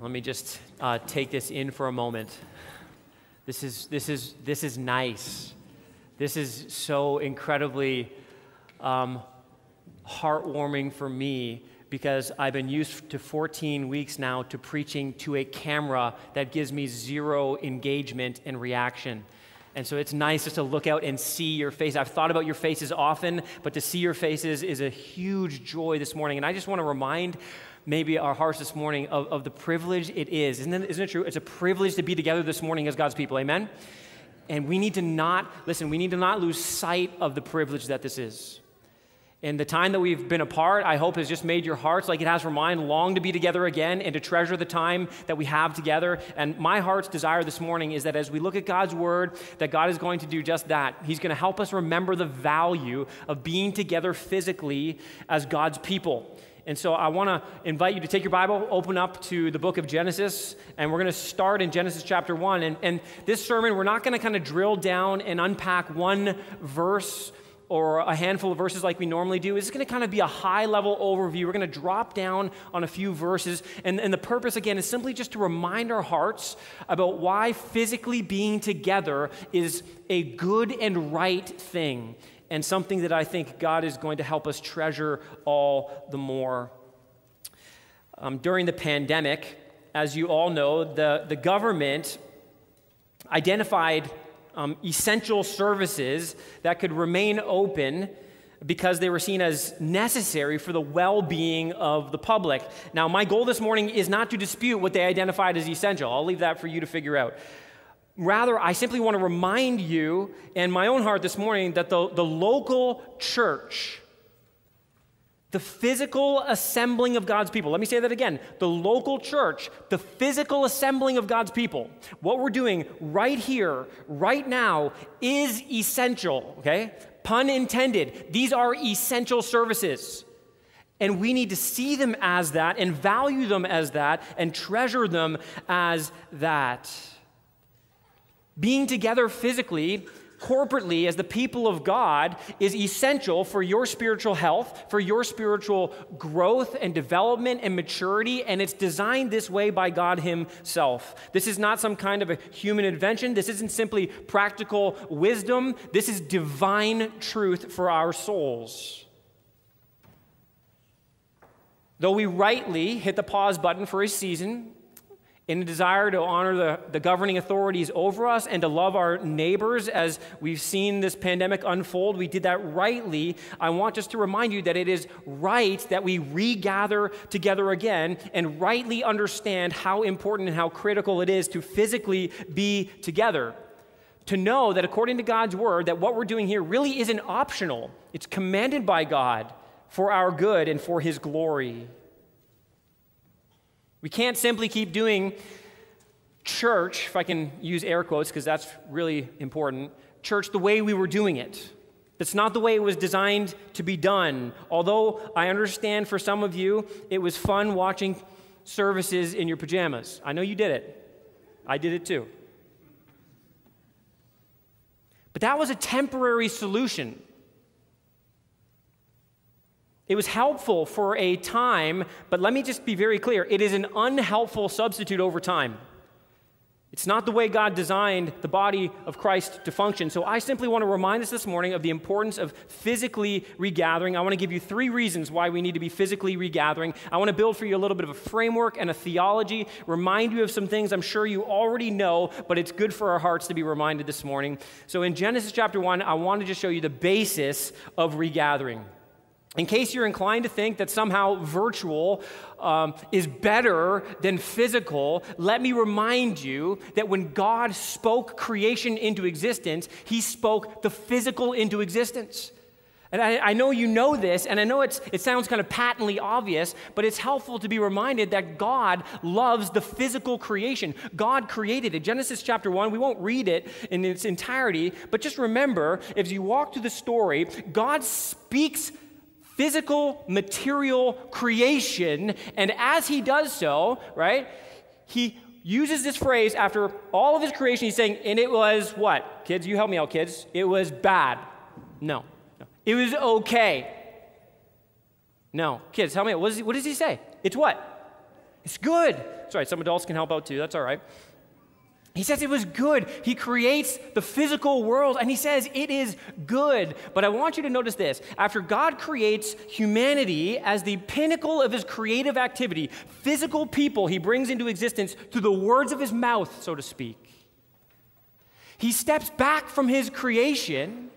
Let me just uh, take this in for a moment. This is, this is, this is nice. This is so incredibly um, heartwarming for me because I've been used to 14 weeks now to preaching to a camera that gives me zero engagement and reaction. And so it's nice just to look out and see your face. I've thought about your faces often, but to see your faces is a huge joy this morning. And I just want to remind maybe our hearts this morning of, of the privilege it is. Isn't it, isn't it true? It's a privilege to be together this morning as God's people. Amen? And we need to not, listen, we need to not lose sight of the privilege that this is. And the time that we've been apart, I hope, has just made your hearts, like it has for mine, long to be together again and to treasure the time that we have together. And my heart's desire this morning is that as we look at God's word, that God is going to do just that. He's going to help us remember the value of being together physically as God's people. And so I want to invite you to take your Bible, open up to the book of Genesis, and we're going to start in Genesis chapter 1. And, and this sermon, we're not going to kind of drill down and unpack one verse or a handful of verses like we normally do. It's going to kind of be a high level overview. We're going to drop down on a few verses. And, and the purpose, again, is simply just to remind our hearts about why physically being together is a good and right thing and something that I think God is going to help us treasure all the more. Um, during the pandemic, as you all know, the, the government identified um, essential services that could remain open because they were seen as necessary for the well being of the public. Now, my goal this morning is not to dispute what they identified as essential. I'll leave that for you to figure out. Rather, I simply want to remind you and my own heart this morning that the, the local church the physical assembling of God's people. Let me say that again. The local church, the physical assembling of God's people, what we're doing right here, right now, is essential, okay? Pun intended. These are essential services. And we need to see them as that and value them as that and treasure them as that. Being together physically corporately as the people of God is essential for your spiritual health, for your spiritual growth and development and maturity, and it's designed this way by God Himself. This is not some kind of a human invention. This isn't simply practical wisdom. This is divine truth for our souls. Though we rightly hit the pause button for a season, in a desire to honor the, the governing authorities over us and to love our neighbors as we've seen this pandemic unfold. We did that rightly. I want just to remind you that it is right that we regather together again and rightly understand how important and how critical it is to physically be together. To know that according to God's word, that what we're doing here really isn't optional, it's commanded by God for our good and for his glory. We can't simply keep doing church, if I can use air quotes because that's really important, church the way we were doing it. That's not the way it was designed to be done. Although I understand for some of you, it was fun watching services in your pajamas. I know you did it. I did it too. But that was a temporary solution. It was helpful for a time, but let me just be very clear it is an unhelpful substitute over time. It's not the way God designed the body of Christ to function. So I simply want to remind us this morning of the importance of physically regathering. I want to give you three reasons why we need to be physically regathering. I want to build for you a little bit of a framework and a theology, remind you of some things I'm sure you already know, but it's good for our hearts to be reminded this morning. So in Genesis chapter 1, I want to just show you the basis of regathering. In case you're inclined to think that somehow virtual um, is better than physical, let me remind you that when God spoke creation into existence, He spoke the physical into existence. And I, I, know you know this, and I know it sounds kind of patently obvious, but it's helpful to be reminded that God loves the physical creation. God created it. Genesis chapter 1, we won't read it in its entirety, but just remember, as you walk through the story, God speaks physical, material creation. And as he does so, right, he uses this phrase after all of his creation. He's saying, and it was what? Kids, you help me out, kids. It was bad. No. no. It was okay. No. Kids, help me out. What, what does he say? It's what? It's good. Right. Some adults can help out too. That's all right. He says it was good. He creates the physical world and he says it is good. But I want you to notice this. After God creates humanity as the pinnacle of his creative activity, physical people he brings into existence through the words of his mouth, so to speak. He steps back from his creation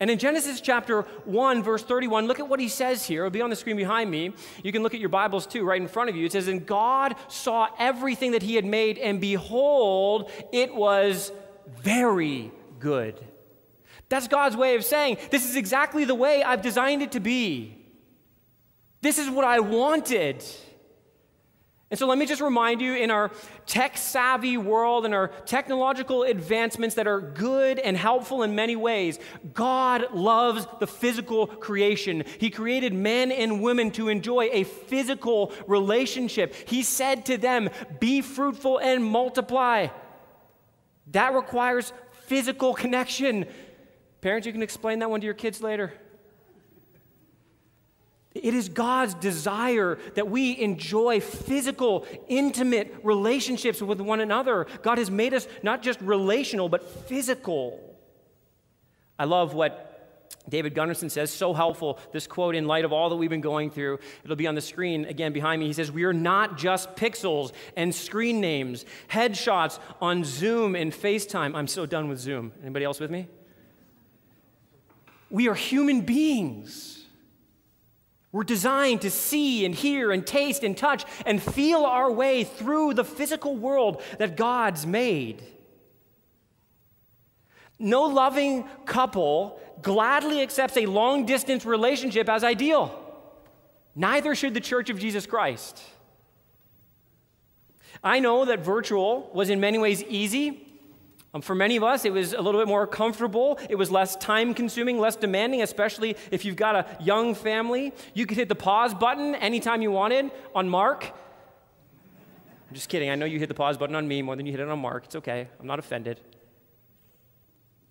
and in Genesis chapter 1, verse 31, look at what he says here. It'll be on the screen behind me. You can look at your Bibles too, right in front of you. It says, And God saw everything that he had made, and behold, it was very good. That's God's way of saying, This is exactly the way I've designed it to be. This is what I wanted. And so let me just remind you in our tech savvy world and our technological advancements that are good and helpful in many ways, God loves the physical creation. He created men and women to enjoy a physical relationship. He said to them, Be fruitful and multiply. That requires physical connection. Parents, you can explain that one to your kids later. It is God's desire that we enjoy physical, intimate relationships with one another. God has made us not just relational, but physical. I love what David Gundersen says, so helpful, this quote in light of all that we've been going through. It'll be on the screen again behind me. He says, We are not just pixels and screen names, headshots on Zoom and FaceTime. I'm so done with Zoom. Anybody else with me? We are human beings. We're designed to see and hear and taste and touch and feel our way through the physical world that God's made. No loving couple gladly accepts a long distance relationship as ideal. Neither should the Church of Jesus Christ. I know that virtual was in many ways easy um, for many of us, it was a little bit more comfortable. It was less time consuming, less demanding, especially if you've got a young family. You could hit the pause button anytime you wanted on Mark. I'm just kidding. I know you hit the pause button on me more than you hit it on Mark. It's okay. I'm not offended.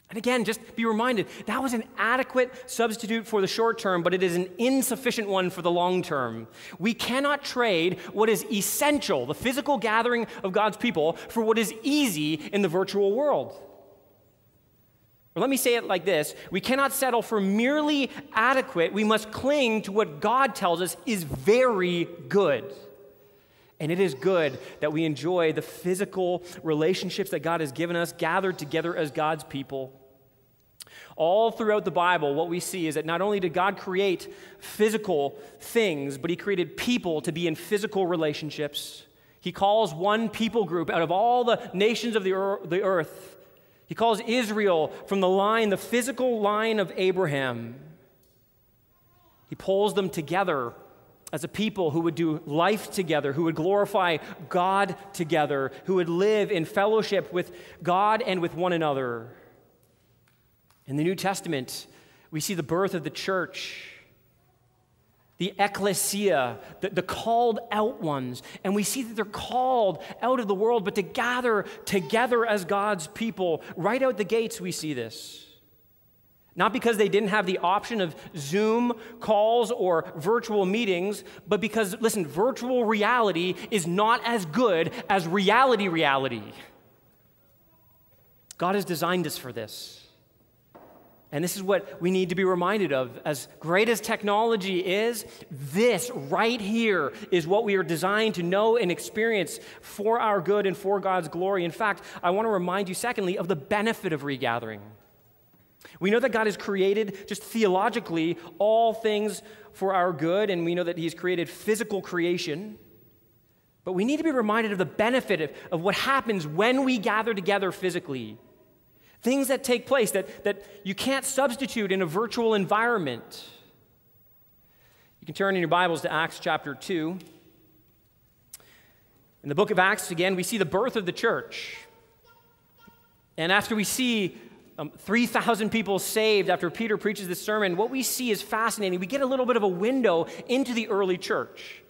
And again, just be reminded that was an adequate substitute for the short term, but it is an insufficient one for the long term. We cannot trade what is essential, the physical gathering of God's people, for what is easy in the virtual world. Or let me say it like this we cannot settle for merely adequate, we must cling to what God tells us is very good. And it is good that we enjoy the physical relationships that God has given us, gathered together as God's people. All throughout the Bible, what we see is that not only did God create physical things, but He created people to be in physical relationships. He calls one people group out of all the nations of the earth. He calls Israel from the line, the physical line of Abraham. He pulls them together as a people who would do life together, who would glorify God together, who would live in fellowship with God and with one another. In the New Testament, we see the birth of the church, the ecclesia, the, the, called out ones. And we see that they're called out of the world, but to gather together as God's people. Right out the gates, we see this. Not because they didn't have the option of Zoom calls or virtual meetings, but because, listen, virtual reality is not as good as reality reality. God has designed us for this. And this is what we need to be reminded of. As great as technology is, this right here is what we are designed to know and experience for our good and for God's glory. In fact, I want to remind you, secondly, of the benefit of regathering. We know that God has created, just theologically, all things for our good, and we know that He's created physical creation. But we need to be reminded of the benefit of, of what happens when we gather together physically. Things that take place that, that you can't substitute in a virtual environment. You can turn in your Bibles to Acts chapter 2. In the book of Acts, again, we see the birth of the church. And after we see um, 3,000 people saved after Peter preaches this sermon, what we see is fascinating. We get a little bit of a window into the early church.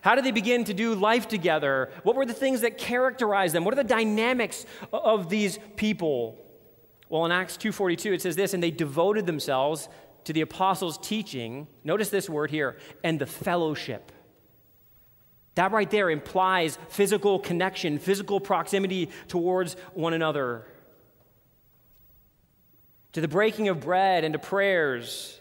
How did they begin to do life together? What were the things that characterized them? What are the dynamics of these people? Well, in Acts 2:42 it says this, and they devoted themselves to the apostles' teaching. Notice this word here, and the fellowship. That right there implies physical connection, physical proximity towards one another. To the breaking of bread and to prayers.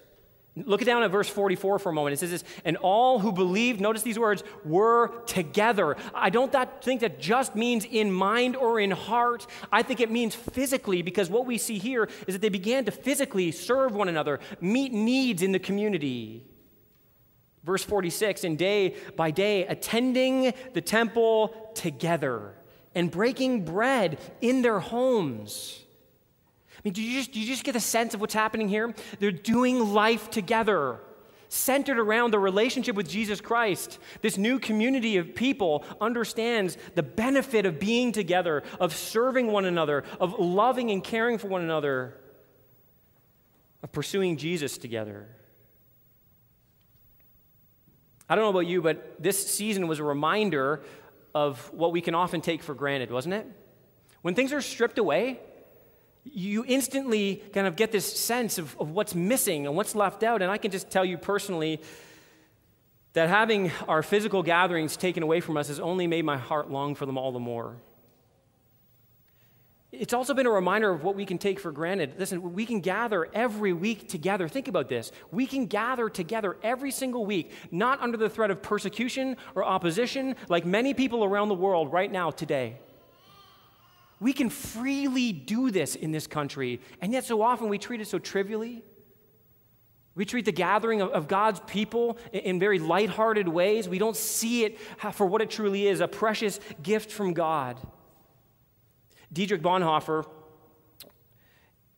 Look down at verse 44 for a moment. It says this, and all who believed, notice these words, were together. I don't that, think that just means in mind or in heart. I think it means physically, because what we see here is that they began to physically serve one another, meet needs in the community. Verse 46 and day by day, attending the temple together and breaking bread in their homes. I mean, do you, just, do you just get a sense of what's happening here? They're doing life together, centered around the relationship with Jesus Christ. This new community of people understands the benefit of being together, of serving one another, of loving and caring for one another, of pursuing Jesus together. I don't know about you, but this season was a reminder of what we can often take for granted, wasn't it? When things are stripped away, you instantly kind of get this sense of, of what's missing and what's left out. And I can just tell you personally that having our physical gatherings taken away from us has only made my heart long for them all the more. It's also been a reminder of what we can take for granted. Listen, we can gather every week together. Think about this. We can gather together every single week, not under the threat of persecution or opposition, like many people around the world right now today. We can freely do this in this country, and yet so often we treat it so trivially. We treat the gathering of, of God's people in, in very lighthearted ways. We don't see it for what it truly is a precious gift from God. Dietrich Bonhoeffer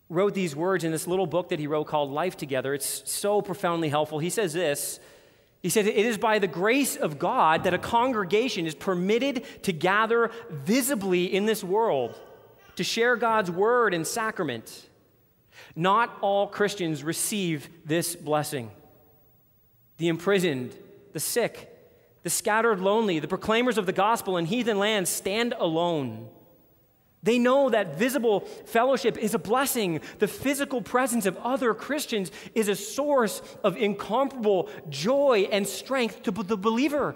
wrote these words in this little book that he wrote called Life Together. It's so profoundly helpful. He says this He said, It is by the grace of God that a congregation is permitted to gather visibly in this world, to share God's word and sacrament. Not all Christians receive this blessing. The imprisoned, the sick, the scattered lonely, the proclaimers of the gospel in heathen lands stand alone. They know that visible fellowship is a blessing. The physical presence of other Christians is a source of incomparable joy and strength to the believer.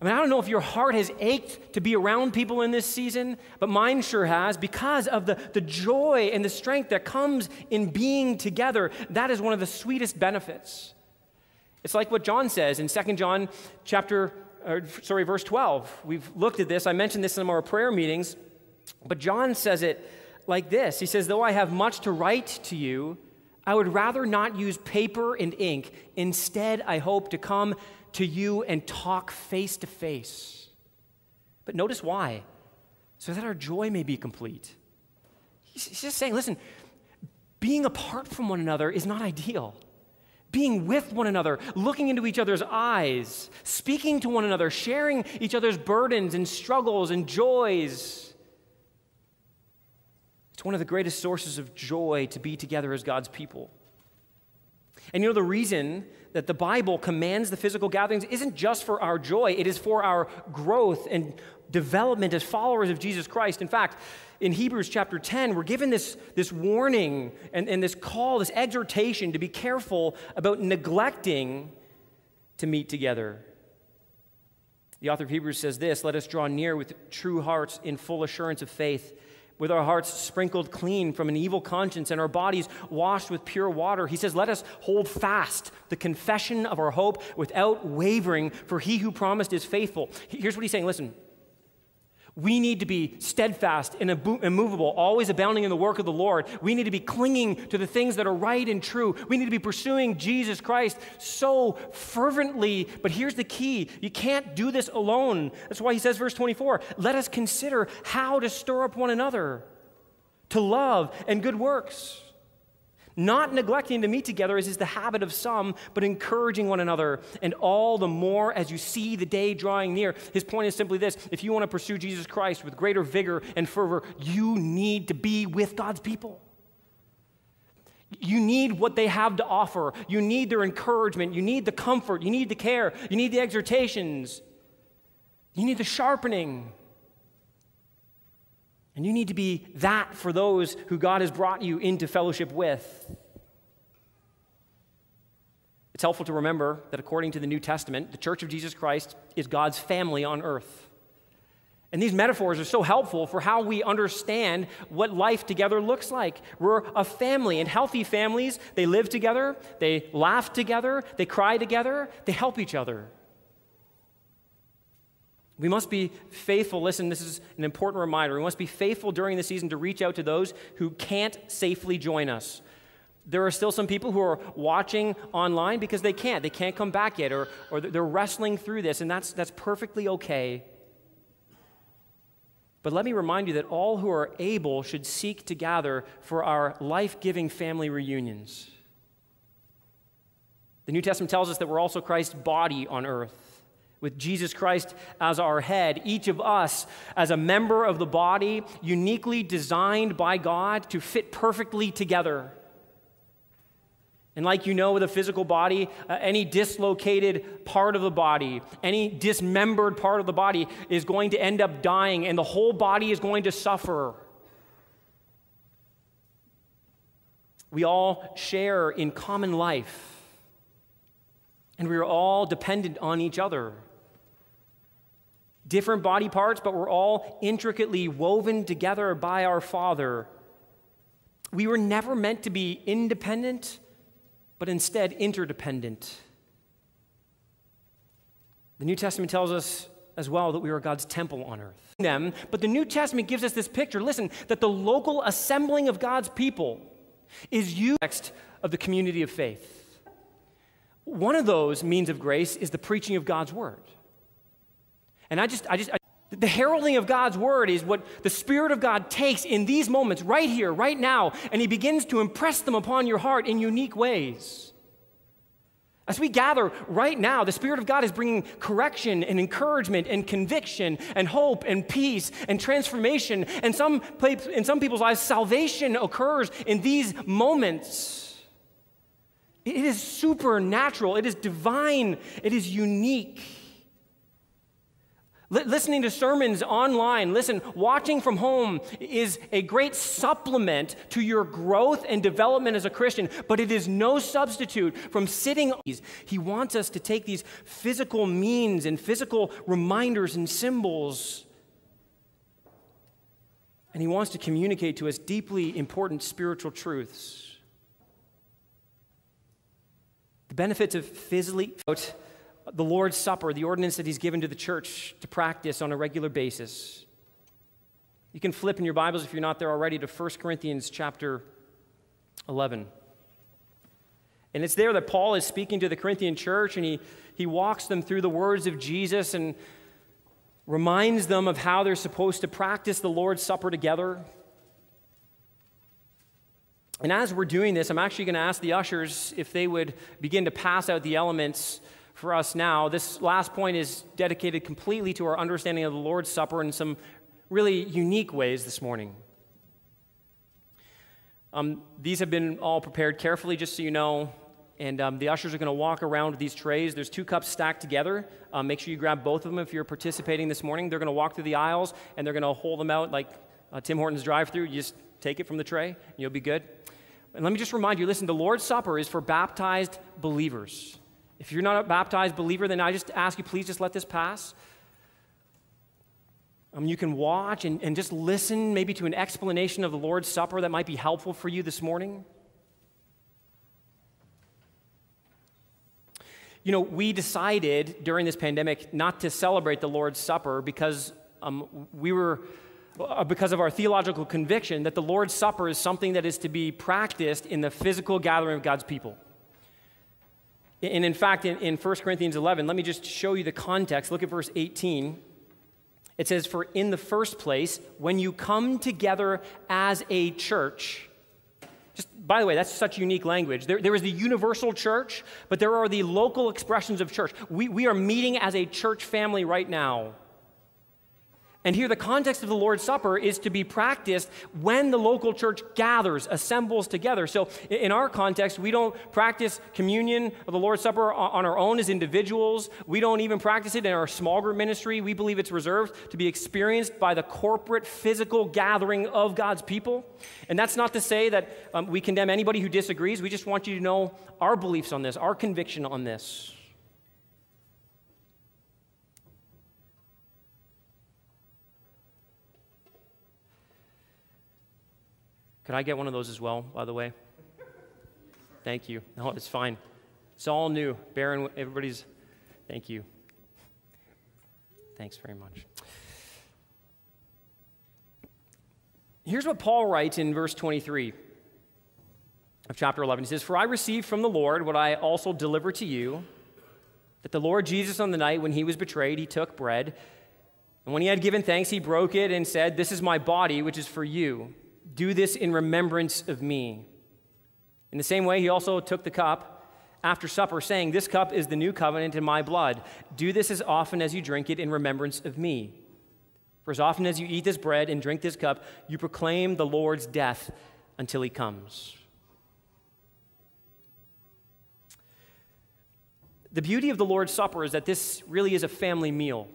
I mean, I don't know if your heart has ached to be around people in this season, but mine sure has because of the, the joy and the strength that comes in being together. That is one of the sweetest benefits. It's like what John says in 2 John chapter or, sorry, verse 12. We've looked at this. I mentioned this in our prayer meetings, but John says it like this He says, Though I have much to write to you, I would rather not use paper and ink. Instead, I hope to come to you and talk face to face. But notice why. So that our joy may be complete. He's just saying, listen, being apart from one another is not ideal being with one another, looking into each other's eyes, speaking to one another, sharing each other's burdens and struggles and joys. It's one of the greatest sources of joy to be together as God's people. And you know, the reason that the Bible commands the physical gatherings isn't just for our joy, it is for our growth and development as followers of Jesus Christ. In fact, in Hebrews chapter 10, we're given this, this warning and, and this call, this exhortation to be careful about neglecting to meet together. The author of Hebrews says this Let us draw near with true hearts in full assurance of faith, with our hearts sprinkled clean from an evil conscience and our bodies washed with pure water. He says, Let us hold fast the confession of our hope without wavering, for he who promised is faithful. Here's what he's saying listen. We need to be steadfast and immovable, always abounding in the work of the Lord. We need to be clinging to the things that are right and true. We need to be pursuing Jesus Christ so fervently. But here's the key you can't do this alone. That's why he says, verse 24, let us consider how to stir up one another to love and good works not neglecting to meet together as is the habit of some, but encouraging one another, and all the more as you see the day drawing near. His point is simply this if you want to pursue Jesus Christ with greater vigor and fervor, you need to be with God's people. You need what they have to offer. You need their encouragement. You need the comfort. You need the care. You need the exhortations. You need the sharpening. And you need to be that for those who God has brought you into fellowship with. It's helpful to remember that according to the New Testament, the Church of Jesus Christ is God's family on earth. And these metaphors are so helpful for how we understand what life together looks like. We're a family, and healthy families, they live together, they laugh together, they cry together, they help each other. We must be faithful. Listen, this is an important reminder. We must be faithful during the season to reach out to those who can't safely join us. There are still some people who are watching online because they can't. They can't come back yet, or, or they're wrestling through this, and that's, that's perfectly okay. But let me remind you that all who are able should seek to gather for our life giving family reunions. The New Testament tells us that we're also Christ's body on earth with Jesus Christ as our head, each of us as a member of the body, uniquely designed by God to fit perfectly together. And like you know with a physical body, uh, any dislocated part of the body, any dismembered part of the body is going to end up dying, and the whole body is going to suffer. We all share in common life, and we are all dependent on each other different body parts, but we're all intricately woven together by our Father. We were never meant to be independent, but instead interdependent. The New Testament tells us as well that we are God's temple on earth. Them, but the New Testament gives us this picture, listen, that the local assembling of God's people is used of the community of faith. One of those means of grace is the preaching of God's word. And I just, I just, I, the heralding of God's word is what the Spirit of God takes in these moments, right here, right now, and He begins to impress them upon your heart in unique ways. As we gather right now, the Spirit of God is bringing correction and encouragement and conviction and hope and peace and transformation. And some, in some people's lives, salvation occurs in these moments. It is supernatural, it is divine, it is unique listening to sermons online, listen, watching from home is a great supplement to your growth and development as a Christian, but it is no substitute from sitting. He wants us to take these physical means and physical reminders and symbols, and He wants to communicate to us deeply important spiritual truths. The benefits of physically the Lord's Supper, the ordinance that He's given to the church to practice on a regular basis. You can flip in your Bibles if you're not there already to 1 Corinthians chapter 11. And it's there that Paul is speaking to the Corinthian church and he, he walks them through the words of Jesus and reminds them of how they're supposed to practice the Lord's Supper together. And as we're doing this, I'm actually going to ask the ushers if they would begin to pass out the elements for us now. This last point is dedicated completely to our understanding of the Lord's Supper in some really unique ways this morning. Um, these have been all prepared carefully, just so you know. And um, the ushers are going to walk around these trays. There's two cups stacked together. Um, make sure you grab both of them if you're participating this morning. They're going to walk through the aisles and they're going to hold them out like uh, Tim Hortons drive through. You just take it from the tray and you'll be good. And let me just remind you listen, the Lord's Supper is for baptized believers. If you're not a baptized believer, then I just ask you, please just let this pass. Um, you can watch and, and just listen maybe to an explanation of the Lord's Supper that might be helpful for you this morning. You know, we decided during this pandemic not to celebrate the Lord's Supper because um, we were, uh, because of our theological conviction that the Lord's Supper is something that is to be practiced in the physical gathering of God's people. And in fact, in, in 1 Corinthians 11, let me just show you the context. Look at verse 18. It says, For in the first place, when you come together as a church, just by the way, that's such unique language. There, there is the universal church, but there are the local expressions of church. We, we are meeting as a church family right now. And here, the context of the Lord's Supper is to be practiced when the local church gathers, assembles together. So, in our context, we don't practice communion of the Lord's Supper on our own as individuals. We don't even practice it in our small group ministry. We believe it's reserved to be experienced by the corporate, physical gathering of God's people. And that's not to say that um, we condemn anybody who disagrees. We just want you to know our beliefs on this, our conviction on this. Could I get one of those as well, by the way? Thank you. No, it's fine. It's all new. Baron, everybody's. Thank you. Thanks very much. Here's what Paul writes in verse 23 of chapter 11. He says, For I received from the Lord what I also delivered to you that the Lord Jesus, on the night when he was betrayed, he took bread. And when he had given thanks, he broke it and said, This is my body, which is for you. Do this in remembrance of me. In the same way, he also took the cup after supper, saying, This cup is the new covenant in my blood. Do this as often as you drink it in remembrance of me. For as often as you eat this bread and drink this cup, you proclaim the Lord's death until he comes. The beauty of the Lord's Supper is that this really is a family meal.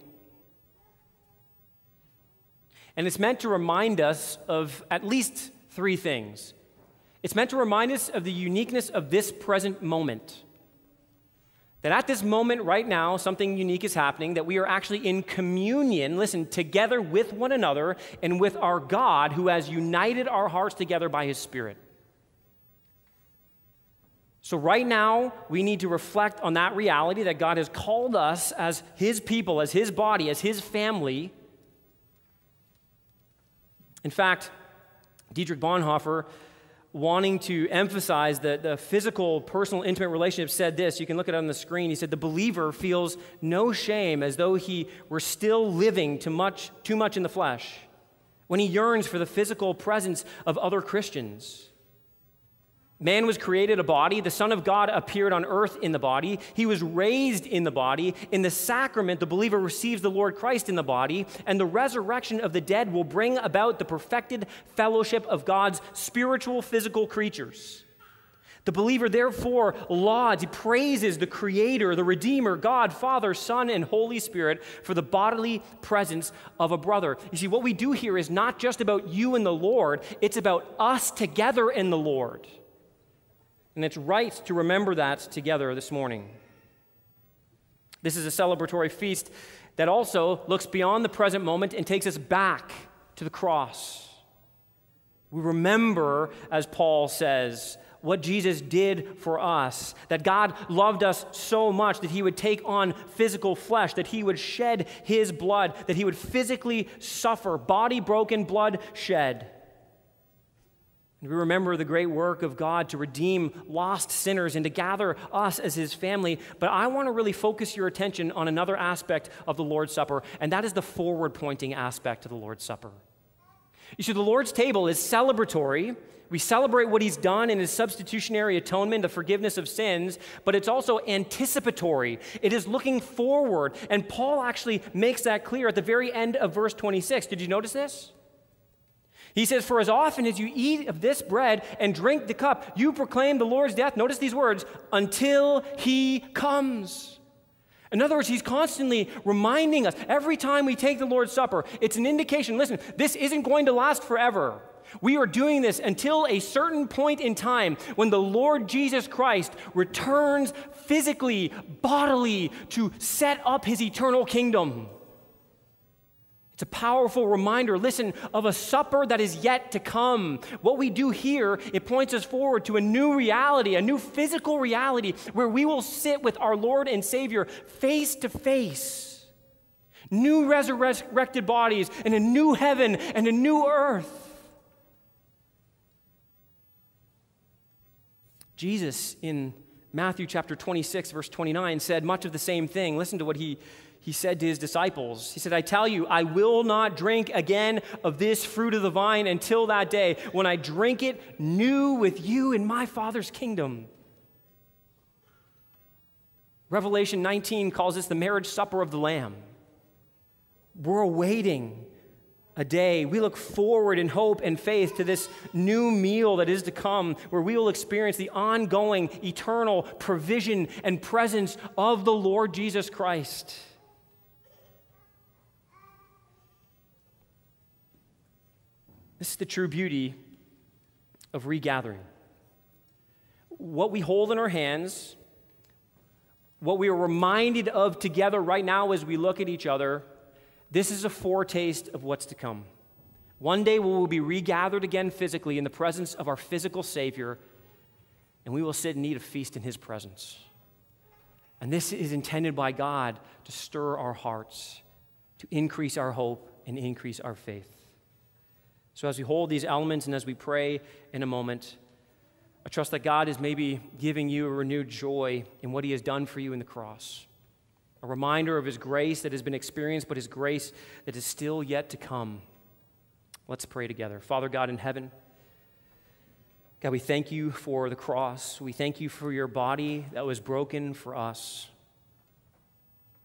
And it's meant to remind us of at least three things. It's meant to remind us of the uniqueness of this present moment. That at this moment, right now, something unique is happening, that we are actually in communion, listen, together with one another and with our God who has united our hearts together by his Spirit. So, right now, we need to reflect on that reality that God has called us as his people, as his body, as his family in fact, Dietrich Bonhoeffer, wanting to emphasize the, the physical, personal, intimate relationship, said this. You can look at it on the screen. He said, The believer feels no shame as though he were still living too much, too much in the flesh when he yearns for the physical presence of other Christians. Man was created a body. The Son of God appeared on earth in the body. He was raised in the body. In the sacrament, the believer receives the Lord Christ in the body. And the resurrection of the dead will bring about the perfected fellowship of God's spiritual, physical creatures. The believer, therefore, lauds, he praises the Creator, the Redeemer, God, Father, Son, and Holy Spirit for the bodily presence of a brother. You see, what we do here is not just about you and the Lord, it's about us together in the Lord. And it's right to remember that together this morning. This is a celebratory feast that also looks beyond the present moment and takes us back to the cross. We remember, as Paul says, what Jesus did for us. That God loved us so much that he would take on physical flesh, that he would shed his blood, that he would physically suffer, body broken, blood shed. And we remember the great work of God to redeem lost sinners and to gather us as his family. But I want to really focus your attention on another aspect of the Lord's Supper, and that is the forward pointing aspect of the Lord's Supper. You see, the Lord's table is celebratory. We celebrate what he's done in his substitutionary atonement, the forgiveness of sins, but it's also anticipatory. It is looking forward. And Paul actually makes that clear at the very end of verse 26. Did you notice this? He says, For as often as you eat of this bread and drink the cup, you proclaim the Lord's death. Notice these words until he comes. In other words, he's constantly reminding us every time we take the Lord's Supper, it's an indication listen, this isn't going to last forever. We are doing this until a certain point in time when the Lord Jesus Christ returns physically, bodily, to set up his eternal kingdom. It's a powerful reminder, listen, of a supper that is yet to come. What we do here, it points us forward to a new reality, a new physical reality where we will sit with our Lord and Savior face to face. New resurrected bodies and a new heaven and a new earth. Jesus in Matthew chapter 26, verse 29, said much of the same thing. Listen to what he he said to his disciples, He said, I tell you, I will not drink again of this fruit of the vine until that day when I drink it new with you in my Father's kingdom. Revelation 19 calls this the marriage supper of the Lamb. We're awaiting a day. We look forward in hope and faith to this new meal that is to come, where we will experience the ongoing, eternal provision and presence of the Lord Jesus Christ. This is the true beauty of regathering. What we hold in our hands, what we are reminded of together right now as we look at each other, this is a foretaste of what's to come. One day we will be regathered again physically in the presence of our physical Savior, and we will sit and eat a feast in His presence. And this is intended by God to stir our hearts, to increase our hope, and increase our faith. So, as we hold these elements and as we pray in a moment, I trust that God is maybe giving you a renewed joy in what He has done for you in the cross. A reminder of His grace that has been experienced, but His grace that is still yet to come. Let's pray together. Father God in heaven, God, we thank you for the cross. We thank you for your body that was broken for us.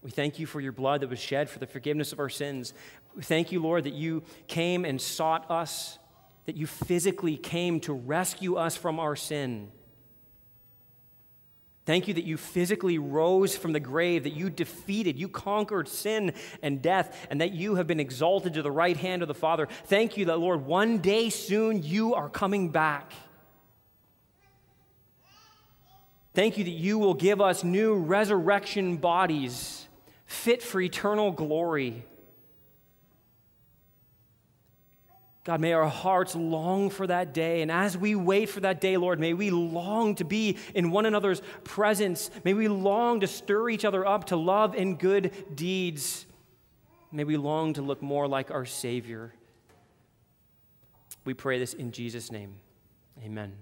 We thank you for your blood that was shed for the forgiveness of our sins. We thank you, Lord, that you came and sought us, that you physically came to rescue us from our sin. Thank you that you physically rose from the grave, that you defeated, you conquered sin and death, and that you have been exalted to the right hand of the Father. Thank you that, Lord, one day soon you are coming back. Thank you that you will give us new resurrection bodies fit for eternal glory. God, may our hearts long for that day. And as we wait for that day, Lord, may we long to be in one another's presence. May we long to stir each other up to love and good deeds. May we long to look more like our Savior. We pray this in Jesus' name. Amen.